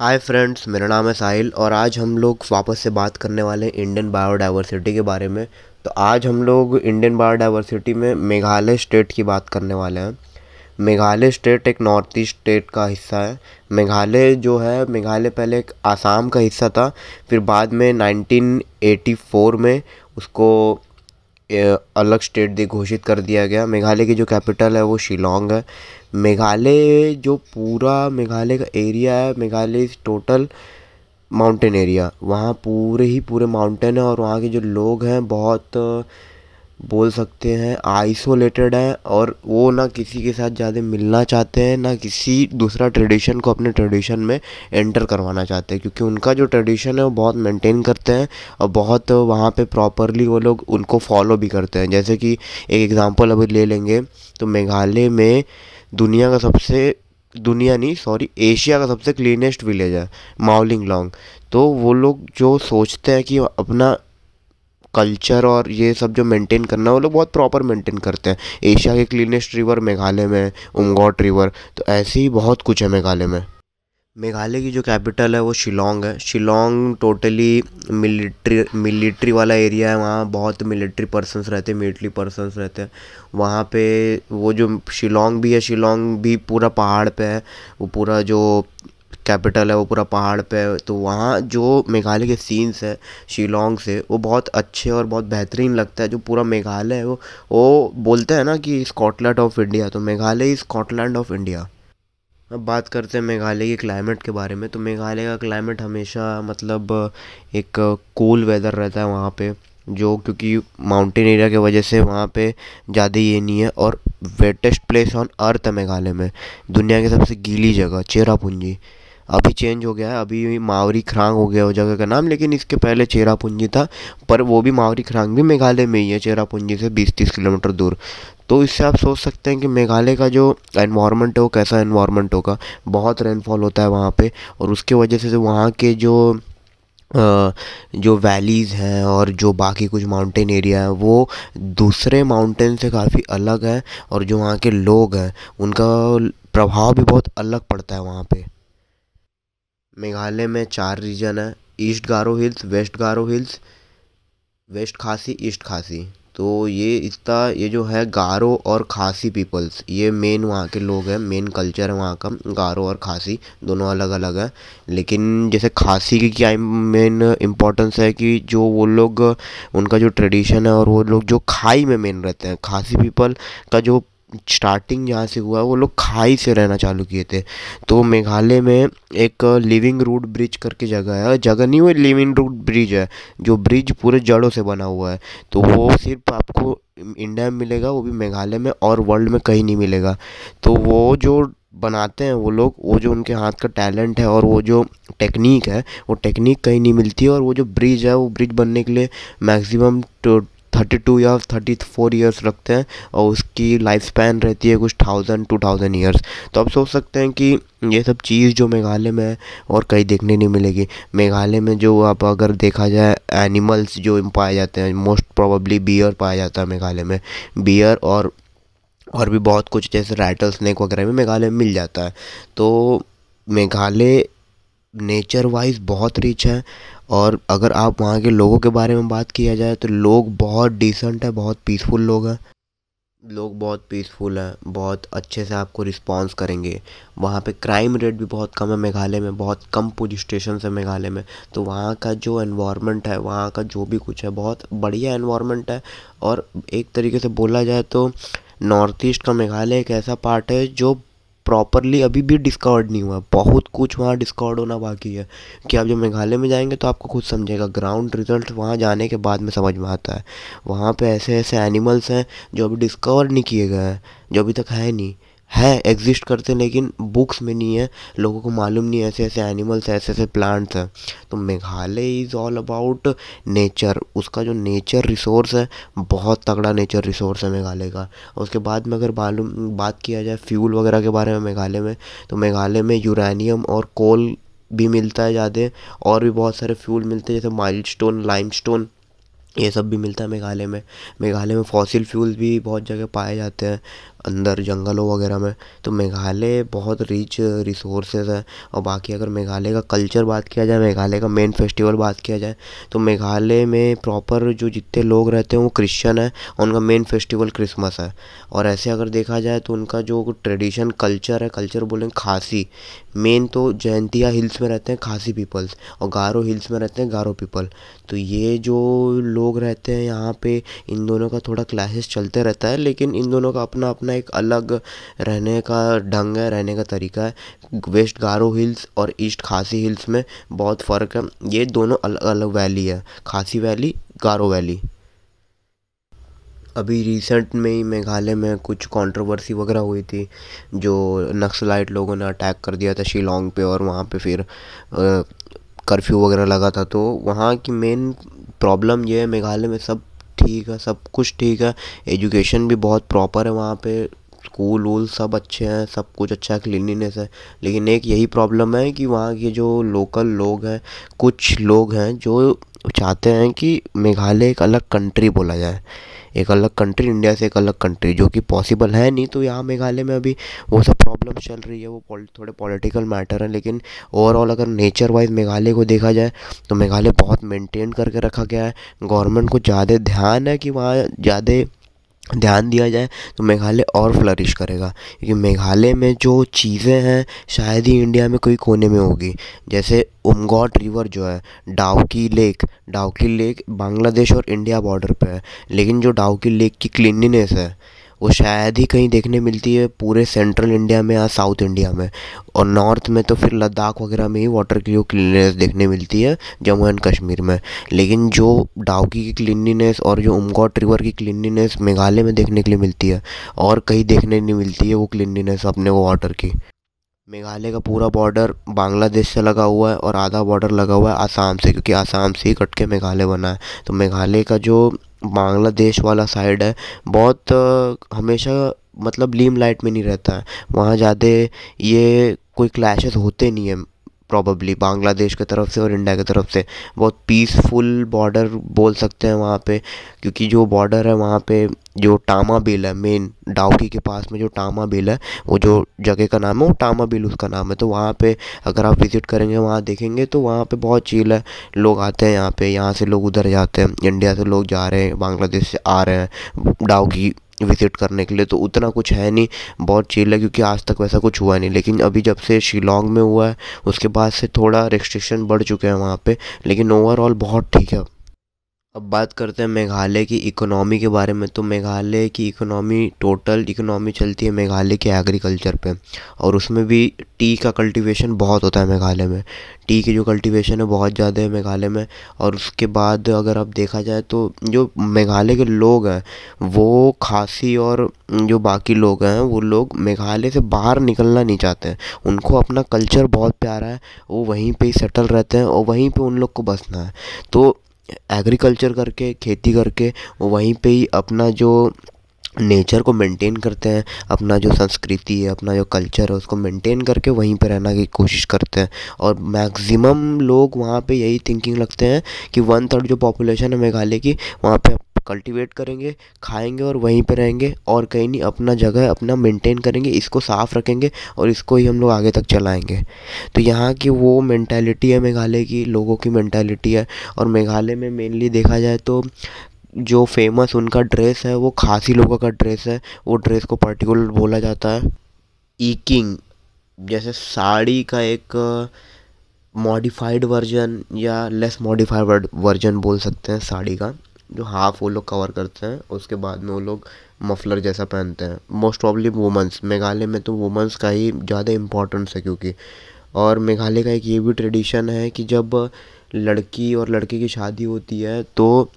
Hi friends मेरा नाम है साहिल और आज हम लोग वापस से बात करने वाले हैं इंडियन बायोडाइवर्सिटी के बारे में। तो आज हम लोग इंडियन बायोडाइवर्सिटी में मेघालय स्टेट की बात करने वाले हैं। मेघालय स्टेट एक नॉर्थ ईस्ट स्टेट का हिस्सा है। मेघालय जो है, मेघालय पहले एक आसाम का हिस्सा था, फिर बाद में 1984 में उसको अलग स्टेट घोषित कर दिया गया। मेघालय की जो कैपिटल है, वो शिलोंग है। मेघालय जो पूरा, मेघालय का एरिया है, Meghalaya is total mountain area वहाँ पूरे ही पूरे माउंटेन है और वहाँ के जो लोग हैं, बहुत बोल सकते हैं आइसोलेटेड है और वो ना किसी के साथ ज़्यादा मिलना चाहते हैं, ना किसी दूसरा ट्रेडिशन को अपने ट्रेडिशन में एंटर करवाना चाहते हैं, क्योंकि उनका जो ट्रेडिशन है वो बहुत मेंटेन करते हैं और बहुत वहाँ पे प्रॉपरली वो लोग उनको फॉलो भी करते हैं। जैसे कि एक एग्ज़ाम्पल अभी ले लेंगे तो मेघालय में दुनिया का सबसे, दुनिया नहीं सॉरी एशिया का सबसे क्लीनेस्ट विलेज है माओलिंग लॉन्ग तो वो लोग जो सोचते हैं कि अपना कल्चर और ये सब जो मेंटेन करना है वो लोग बहुत प्रॉपर मेंटेन करते हैं। एशिया के क्लीनेस्ट रिवर मेघालय में उमगॉट रिवर तो ऐसे ही बहुत कुछ है मेघालय में। मेघालय की जो कैपिटल है, वो शिलोंग है। शिलोंग टोटली मिलिट्री मिलिट्री वाला एरिया है। वहाँ बहुत मिलिट्री पर्सनस रहते हैं मिलिट्री पर्सनस रहते हैं। वहाँ पे वो जो शिलोंग भी है, शिलोंग भी पूरा पहाड़ पे है। वो पूरा जो कैपिटल है, वो पूरा पहाड़ पे है तो वहाँ जो मेघालय के सीन्स है, शिलोंग से, वो बहुत अच्छे और बहुत बेहतरीन लगता है, जो पूरा मेघालय है वो वो बोलते हैं ना कि स्कॉटलैंड ऑफ़ इंडिया तो Meghalaya is Scotland of India. अब बात करते हैं मेघालय के क्लाइमेट के बारे में तो मेघालय का क्लाइमेट हमेशा मतलब एक कूल वेदर रहता है वहाँ पे, जो क्योंकि माउंटेन एरिया की वजह से वहाँ पे ज़्यादा ये नहीं है, और वेटेस्ट प्लेस ऑन अर्थ है मेघालय में, दुनिया की सबसे गीली जगह, चेरापूंजी। अभी चेंज हो गया है, अभी मावरी खरांग हो गया वो जगह का नाम, लेकिन इसके पहले चेरापूंजी था, पर वो भी मावरी खरांग भी मेघालय में ही है, चेरापूंजी से बीस तीस किलोमीटर दूर। तो इससे आप सोच सकते हैं कि मेघालय का जो एनवायरनमेंट है, वो कैसा एनवायरनमेंट होगा? बहुत रेनफॉल होता है वहाँ पे, और उसके वजह से वहाँ के जो जो वैलीज़ हैं और जो बाकी कुछ माउंटेन एरिया है, वो दूसरे माउंटेन से काफ़ी अलग है, और जो वहाँ के लोग हैं, उनका प्रभाव भी बहुत अलग पड़ता है वहाँ पे। मेघालय में चार रीजन है, east Garo hills, west Garo hills, west Khasi, east Khasi. तो ये इसका ये जो है गारो और खासी पीपल्स, ये मेन वहाँ के लोग हैं मेन कल्चर है वहाँ का, गारो और खासी, दोनों अलग अलग हैं। लेकिन जैसे खासी की क्या मेन इम्पोर्टेंस है कि जो वो लोग, उनका जो ट्रेडिशन है और वो लोग जो खाई में मेन रहते हैं, खासी पीपल का जो स्टार्टिंग जहाँ से हुआ, वो लोग खाई से रहना चालू किए थे। तो मेघालय में एक लिविंग रूट ब्रिज करके जगह है। जगह नहीं, वो लिविंग रूट ब्रिज है, जो ब्रिज पूरे जड़ों से बना हुआ है। तो वो सिर्फ़ आपको इंडिया में मिलेगा, वो भी मेघालय में और वर्ल्ड में कहीं नहीं मिलेगा। तो वो जो बनाते हैं वो लोग, वो जो उनके हाथ का टैलेंट है और वो जो टेक्निक है, वो टेक्निक कहीं नहीं मिलती है और वो जो ब्रिज है, वो ब्रिज बनने के लिए मैक्सिमम थर्टी टू या थर्टी फोर ईयर्स रखते हैं और उसकी लाइफ स्पैन रहती है कुछ थाउज़ेंड टू थाउज़ेंड ईयर्स तो आप सोच सकते हैं कि ये सब चीज़ जो मेघालय में है और कहीं देखने नहीं मिलेगी। मेघालय में जो आप अगर देखा जाए एनिमल्स जो पाए जाते हैं मोस्ट प्रोबेबली बियर पाया जाता है मेघालय में। बियर और और भी बहुत कुछ, जैसे राइटल स्नैक वगैरह भी मेघालय में मिल जाता है। तो मेघालय नेचर वाइज बहुत रिच है और अगर आप वहाँ के लोगों के बारे में बात किया जाए तो लोग बहुत डिसेंट है, बहुत पीसफुल लोग हैं। लोग बहुत पीसफुल हैं, बहुत अच्छे से आपको रिस्पॉन्स करेंगे। वहाँ पे क्राइम रेट भी बहुत कम है मेघालय में, बहुत कम पुलिस स्टेशन है मेघालय में। तो वहाँ का जो एनवायरनमेंट है, वहाँ का जो भी कुछ है, बहुत बढ़िया एनवायरनमेंट है। और एक तरीके से बोला जाए तो नॉर्थ ईस्ट का मेघालय एक ऐसा पार्ट है जो प्रॉपरली अभी भी डिस्कवर्ड नहीं हुआ। बहुत कुछ वहाँ डिस्कवर्ड होना बाकी है। कि आप जब मेघालय में जाएँगे तो आपको खुद समझेगा। ग्राउंड रिज़ल्ट वहाँ जाने के बाद में समझ में आता है। वहाँ पे ऐसे ऐसे एनिमल्स हैं जो अभी डिस्कवर नहीं किए गए हैं। जो अभी तक है नहीं। है एग्जिस्ट करते हैं, लेकिन बुक्स में नहीं है। लोगों को मालूम नहीं ऐसे ऐसे एनिमल्स ऐसे ऐसे प्लांट्स हैं। तो Meghalaya is all about nature उसका जो नेचर रिसोर्स है, बहुत तगड़ा नेचर रिसोर्स है मेघालय का। उसके बाद में अगर मालूम, बात किया जाए फ्यूल वगैरह के बारे में मेघालय में तो मेघालय में यूरेनियम और कोल भी मिलता है ज़्यादा। और भी बहुत सारे फ्यूल मिलते हैं, जैसे माइल्ड स्टोन लाइम स्टोन ये सब भी मिलता है मेघालय में। मेघालय में फॉसिल फ्यूल्स भी बहुत जगह पाए जाते हैं। अंदर जंगलों वगैरह में तो मेघालय बहुत रिच रिसोर्सेज है। और बाकी अगर मेघालय का कल्चर बात किया जाए, मेघालय का मेन फेस्टिवल बात किया जाए तो मेघालय में प्रॉपर जो जितने लोग रहते हैं, वो क्रिश्चन है और उनका मेन फेस्टिवल क्रिसमस है। और ऐसे अगर देखा जाए तो उनका जो ट्रेडिशन कल्चर है कल्चर बोलें खासी मेन तो जयंतिया हिल्स में रहते हैं खासी पीपल्स और गारो हिल्स में रहते हैं गारो पीपल तो ये जो लोग रहते हैं, यहाँ पे इन दोनों का थोड़ा क्लासेस चलते रहता है, लेकिन इन दोनों का अपना अपना एक अलग रहने का ढंग है, रहने का तरीका है। वेस्ट गारो हिल्स और ईस्ट खासी हिल्स में बहुत फ़र्क है। ये दोनों अलग अलग वैली है, खासी वैली, गारो वैली। अभी रिसेंट में ही मेघालय में कुछ कंट्रोवर्सी वगैरह हुई थी, जो नक्सलाइट लोगों ने अटैक कर दिया था शिलोंग पे और वहाँ पे फिर कर्फ्यू वगैरह लगा था। तो वहाँ की मेन प्रॉब्लम ये है, मेघालय में सब ठीक है, सब कुछ ठीक है। एजुकेशन भी बहुत प्रॉपर है वहाँ पे। स्कूल वूल सब अच्छे हैं, सब कुछ अच्छा है क्लिनलीनेस है। लेकिन एक यही प्रॉब्लम है कि वहाँ के जो लोकल लोग हैं, कुछ लोग हैं जो चाहते हैं कि मेघालय एक अलग कंट्री बोला जाए। एक अलग कंट्री इंडिया से एक अलग कंट्री जो कि पॉसिबल है नहीं। तो यहाँ मेघालय में अभी वो सब प्रॉब्लम चल रही है, वो थोड़े पॉलिटिकल मैटर हैं, लेकिन ओवरऑल अगर नेचर वाइज मेघालय को देखा जाए तो मेघालय बहुत मेंटेन करके रखा गया है। गवर्नमेंट को ज़्यादा ध्यान है कि वहाँ ज़्यादा ध्यान दिया जाए तो मेघालय और फ्लरिश करेगा। क्योंकि मेघालय में जो चीज़ें हैं, शायद ही इंडिया में कोई कोने में होगी। जैसे उमगौट रिवर जो है डाउकी लेक डाउकी लेक बांग्लादेश और इंडिया बॉर्डर पे है। लेकिन जो डाउकी लेक की क्लिनिनेस है वो शायद ही कहीं देखने मिलती है पूरे सेंट्रल इंडिया में या साउथ इंडिया में। और नॉर्थ में तो फिर लद्दाख वगैरह में ही वाटर की क्लीननेस देखने मिलती है जम्मू एंड कश्मीर में। लेकिन जो डाउकी की क्लीनिनेस और जो उमगॉट रिवर की क्लीनिनेस मेघालय में देखने के लिए मिलती है, और कहीं देखने नहीं मिलती है वो क्लीनिनेस अपने वो वाटर की। मेघालय का पूरा बॉर्डर बांग्लादेश से लगा हुआ है और आधा बॉर्डर लगा हुआ है आसाम से, क्योंकि आसाम से ही कट के मेघालय बना है। तो मेघालय का जो बांग्लादेश वाला साइड है, बहुत हमेशा मतलब लीम लाइट में नहीं रहता है। वहाँ ज़्यादा ये कोई क्लैशेस होते नहीं हैं। प्रॉबली बांग्लादेश की तरफ़ से और इंडिया की तरफ़ से। बहुत पीसफुल बॉर्डर बोल सकते हैं वहाँ पे, क्योंकि जो बॉर्डर है वहाँ पे जो टामा बिल है मेन डाउकी के पास में जो टामा बिल है, वो जो जगह का नाम है, वो टामा बिल उसका नाम है। तो वहाँ पे अगर आप विज़िट करेंगे, वहाँ देखेंगे तो वहाँ पे बहुत चील है। लोग आते हैं यहाँ पे, यहाँ से लोग उधर जाते हैं इंडिया से लोग जा रहे हैं बांग्लादेश से आ रहे हैं डाउकी विज़िट करने के लिए तो उतना कुछ है नहीं। बहुत चील है, क्योंकि आज तक वैसा कुछ हुआ नहीं। लेकिन अभी जब से शिलोंग में हुआ है, उसके बाद से थोड़ा रिस्ट्रिक्शन बढ़ चुके हैं वहाँ पर लेकिन ओवरऑल बहुत ठीक है। अब बात करते हैं मेघालय की इकोनॉमी के बारे में। तो मेघालय की इकोनॉमी टोटल इकोनॉमी चलती है मेघालय के एग्रीकल्चर पे। और उसमें भी टी का कल्टीवेशन बहुत होता है मेघालय में। टी की जो कल्टीवेशन है बहुत ज़्यादा है मेघालय में। और उसके बाद अगर अब देखा जाए तो जो मेघालय के लोग हैं, वो खासी और जो बाकी लोग हैं, वो लोग मेघालय से बाहर निकलना नहीं चाहते हैं। उनको अपना कल्चर बहुत प्यारा है, वो वहीं पे ही सेटल रहते हैं और वहीं पे उन लोग को बसना है। तो एग्रीकल्चर करके, खेती करके वहीं पे ही अपना जो नेचर को मेंटेन करते हैं, अपना जो संस्कृति है, अपना जो कल्चर है, उसको मेंटेन करके वहीं पर रहने की कोशिश करते हैं। और मैक्सिमम लोग वहाँ पे यही थिंकिंग रखते हैं कि वन थर्ड जो पॉपुलेशन है मेघालय की, वहाँ पे कल्टीवेट करेंगे, खाएँगे और वहीं पे रहेंगे और कहीं नहीं, अपना जगह, अपना मेंटेन करेंगे, इसको साफ़ रखेंगे और इसको ही हम लोग आगे तक चलाएँगे। तो यहाँ की वो मैंटेलिटी है मेघालय की, लोगों की मैंटेलिटी है और मेघालय में मेनली देखा जाए तो जो फ़ेमस उनका ड्रेस है, वो खासी लोगों का ड्रेस है, वो ड्रेस को पर्टिकुलर बोला जाता है। ईकिंग जैसे साड़ी का एक मॉडिफाइड वर्जन या लेस मॉडिफाइड वर्जन बोल सकते हैं साड़ी का। जो हाफ़ वो लोग कवर करते हैं, उसके बाद में वो लोग मफलर जैसा पहनते हैं। मोस्ट प्रॉब्ली वुमेंस मेघालय में तो वुमेंस का ही ज़्यादा इम्पोर्टेंस है क्योंकि। और मेघालय का एक ये भी ट्रेडिशन है कि जब लड़की और लड़के की शादी होती है तो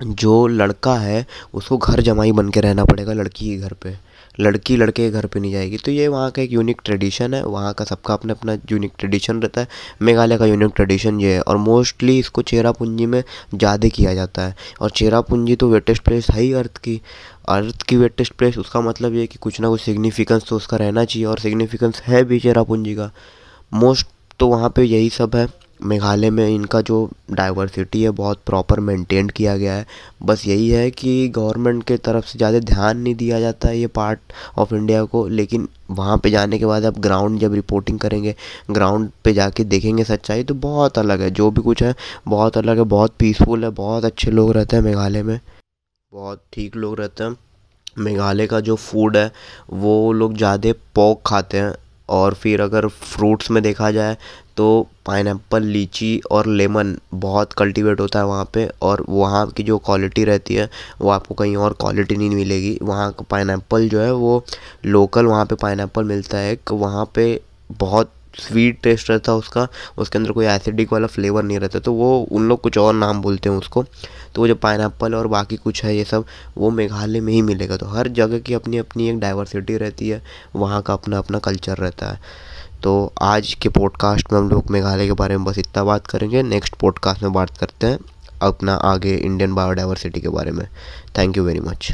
जो लड़का है, उसको घर जमाई बन के रहना पड़ेगा लड़की के घर पे। लड़की लड़के के घर पे नहीं जाएगी। तो ये वहाँ का एक यूनिक ट्रेडिशन है। वहाँ का सबका अपना अपना यूनिक ट्रेडिशन रहता है। मेघालय का यूनिक ट्रेडिशन ये है। और मोस्टली इसको चेरापूंजी में ज़्यादा किया जाता है। और चेरापूंजी तो वेटेस्ट प्लेस है ही अर्थ की। अर्थ की वेटेस्ट प्लेस उसका मतलब ये कि कुछ ना कुछ सिग्निफिकेंस तो उसका रहना चाहिए। और सिग्निफिकेंस है भी चेरापूंजी का। मोस्ट तो वहाँ पर यही सब है। मेघालय में इनका जो डाइवर्सिटी है, बहुत प्रॉपर मेंटेन किया गया है। बस यही है कि गवर्नमेंट के तरफ़ से ज़्यादा ध्यान नहीं दिया जाता है ये पार्ट ऑफ़ इंडिया को, लेकिन वहाँ पे जाने के बाद आप ग्राउंड जब रिपोर्टिंग करेंगे ग्राउंड पे जाके देखेंगे सच्चाई तो बहुत अलग है। जो भी कुछ है, बहुत अलग है, बहुत पीसफुल है, बहुत अच्छे लोग रहते हैं मेघालय में। बहुत ठीक लोग रहते हैं। मेघालय का जो फ़ूड है, वो लोग ज़्यादा पोक खाते हैं। और फिर अगर फ्रूट्स में देखा जाए तो पाइनएप्पल लीची और लेमन बहुत कल्टीवेट होता है वहाँ पे और वहाँ की जो क्वालिटी रहती है, वो आपको कहीं और क्वालिटी नहीं मिलेगी। वहाँ का पाइनएप्पल जो है, वो लोकल वहाँ पे पाइनएप्पल मिलता है। एक वहाँ पे बहुत स्वीट टेस्ट रहता है उसका, उसके अंदर कोई एसिडिक वाला फ्लेवर नहीं रहता। तो वो उन लोग कुछ और नाम बोलते हैं उसको। तो वो जो पाइन और बाकी कुछ है, ये सब, वो मेघालय में ही मिलेगा। तो हर जगह की अपनी अपनी एक डाइवर्सिटी रहती है, वहाँ का अपना अपना कल्चर रहता है। तो आज के पॉडकास्ट में हम लोग मेघालय के बारे में बस इतना बात करेंगे। नेक्स्ट पॉडकास्ट में बात करते हैं अपना आगे इंडियन बायोडाइवर्सिटी के बारे में। Thank you very much